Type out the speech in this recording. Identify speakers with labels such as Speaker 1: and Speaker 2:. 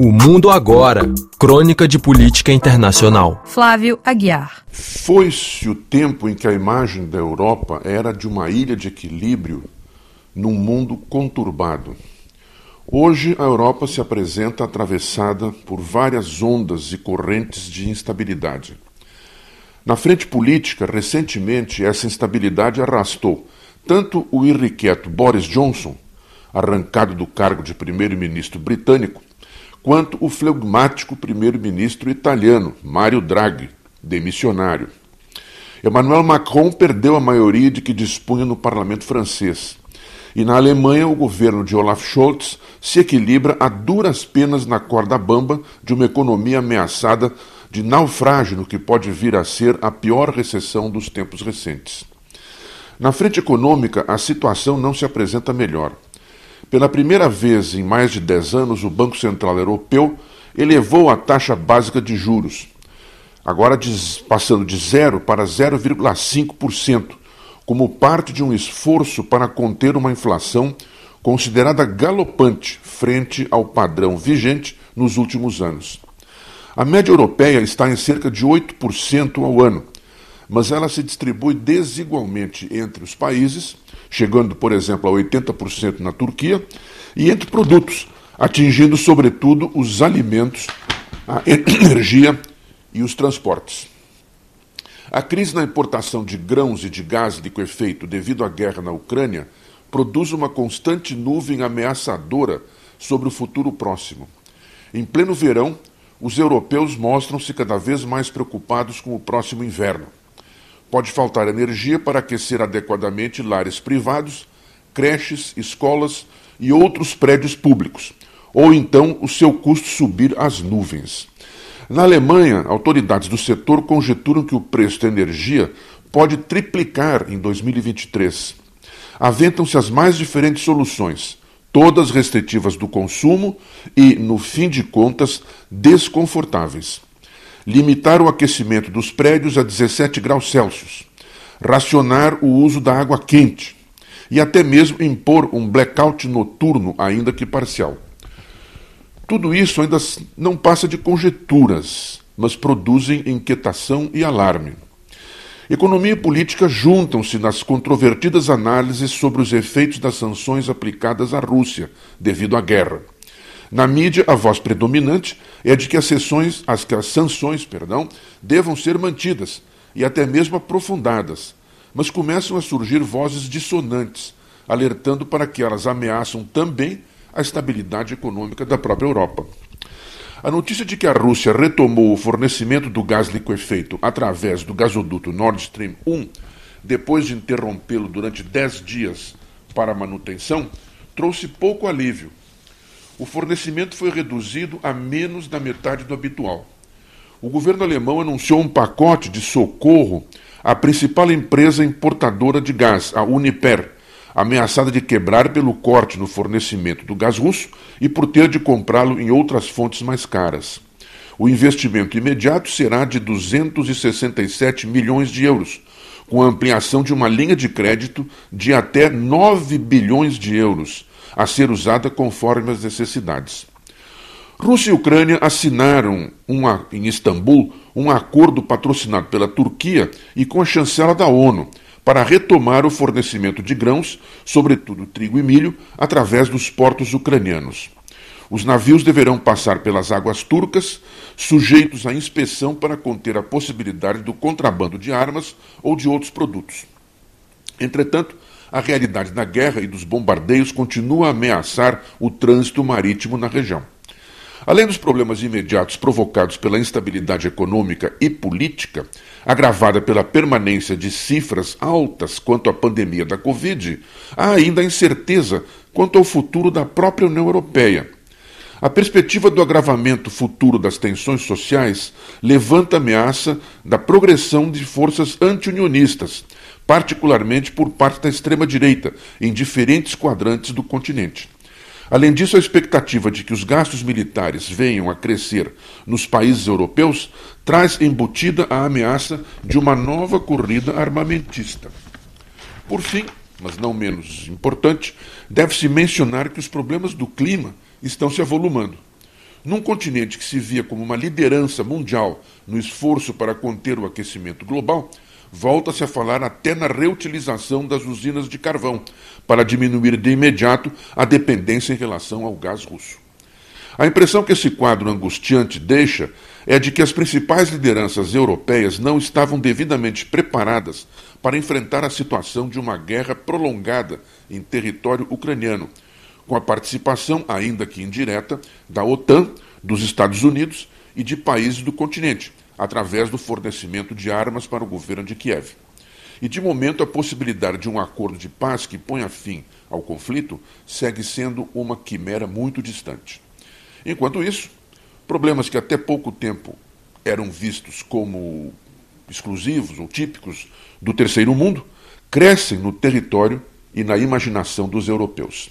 Speaker 1: O Mundo Agora Crônica de Política Internacional.
Speaker 2: Flávio Aguiar.
Speaker 3: Foi-se o tempo em que a imagem da Europa era de uma ilha de equilíbrio num mundo conturbado. Hoje a Europa se apresenta atravessada por várias ondas e correntes de instabilidade. Na frente política, recentemente, essa instabilidade arrastou tanto o irrequieto Boris Johnson, arrancado do cargo de primeiro-ministro britânico, quanto o flegmático primeiro-ministro italiano, Mario Draghi, demissionário. Emmanuel Macron perdeu a maioria de que dispunha no parlamento francês. E na Alemanha, o governo de Olaf Scholz se equilibra a duras penas na corda bamba de uma economia ameaçada de naufrágio no que pode vir a ser a pior recessão dos tempos recentes. Na frente econômica, a situação não se apresenta melhor. Pela primeira vez em mais de 10 anos, o Banco Central Europeu elevou a taxa básica de juros, agora passando de 0 para 0,5%, como parte de um esforço para conter uma inflação considerada galopante frente ao padrão vigente nos últimos anos. A média europeia está em cerca de 8% ao ano, mas ela se distribui desigualmente entre os países chegando, por exemplo, a 80% na Turquia, e entre produtos, atingindo sobretudo os alimentos, a energia e os transportes. A crise na importação de grãos e de gás de efeito devido à guerra na Ucrânia produz uma constante nuvem ameaçadora sobre o futuro próximo. Em pleno verão, os europeus mostram-se cada vez mais preocupados com o próximo inverno. Pode faltar energia para aquecer adequadamente lares privados, creches, escolas e outros prédios públicos, ou então o seu custo subir às nuvens. Na Alemanha, autoridades do setor conjecturam que o preço da energia pode triplicar em 2023. Aventam-se as mais diferentes soluções, todas restritivas do consumo e, no fim de contas, desconfortáveis limitar o aquecimento dos prédios a 17 graus Celsius, racionar o uso da água quente e até mesmo impor um blackout noturno, ainda que parcial. Tudo isso ainda não passa de conjecturas, mas produzem inquietação e alarme. Economia e política juntam-se nas controvertidas análises sobre os efeitos das sanções aplicadas à Rússia devido à guerra. Na mídia, a voz predominante é de que as, sessões, as, que as sanções perdão, devam ser mantidas e até mesmo aprofundadas, mas começam a surgir vozes dissonantes, alertando para que elas ameaçam também a estabilidade econômica da própria Europa. A notícia de que a Rússia retomou o fornecimento do gás liquefeito através do gasoduto Nord Stream 1, depois de interrompê-lo durante 10 dias para manutenção, trouxe pouco alívio o fornecimento foi reduzido a menos da metade do habitual. O governo alemão anunciou um pacote de socorro à principal empresa importadora de gás, a Uniper, ameaçada de quebrar pelo corte no fornecimento do gás russo e por ter de comprá-lo em outras fontes mais caras. O investimento imediato será de 267 milhões de euros, com a ampliação de uma linha de crédito de até 9 bilhões de euros, a ser usada conforme as necessidades. Rússia e Ucrânia assinaram uma, em Istambul um acordo patrocinado pela Turquia e com a chancela da ONU para retomar o fornecimento de grãos, sobretudo trigo e milho, através dos portos ucranianos. Os navios deverão passar pelas águas turcas, sujeitos à inspeção para conter a possibilidade do contrabando de armas ou de outros produtos. Entretanto, a realidade da guerra e dos bombardeios continua a ameaçar o trânsito marítimo na região. Além dos problemas imediatos provocados pela instabilidade econômica e política, agravada pela permanência de cifras altas quanto à pandemia da Covid, há ainda a incerteza quanto ao futuro da própria União Europeia. A perspectiva do agravamento futuro das tensões sociais levanta a ameaça da progressão de forças anti-unionistas, particularmente por parte da extrema-direita, em diferentes quadrantes do continente. Além disso, a expectativa de que os gastos militares venham a crescer nos países europeus traz embutida a ameaça de uma nova corrida armamentista. Por fim, mas não menos importante, deve-se mencionar que os problemas do clima estão se avolumando. Num continente que se via como uma liderança mundial no esforço para conter o aquecimento global, volta-se a falar até na reutilização das usinas de carvão, para diminuir de imediato a dependência em relação ao gás russo. A impressão que esse quadro angustiante deixa é de que as principais lideranças europeias não estavam devidamente preparadas para enfrentar a situação de uma guerra prolongada em território ucraniano, com a participação, ainda que indireta, da OTAN, dos Estados Unidos e de países do continente, através do fornecimento de armas para o governo de Kiev. E de momento a possibilidade de um acordo de paz que ponha fim ao conflito segue sendo uma quimera muito distante. Enquanto isso, problemas que até pouco tempo eram vistos como exclusivos ou típicos do terceiro mundo crescem no território e na imaginação dos europeus.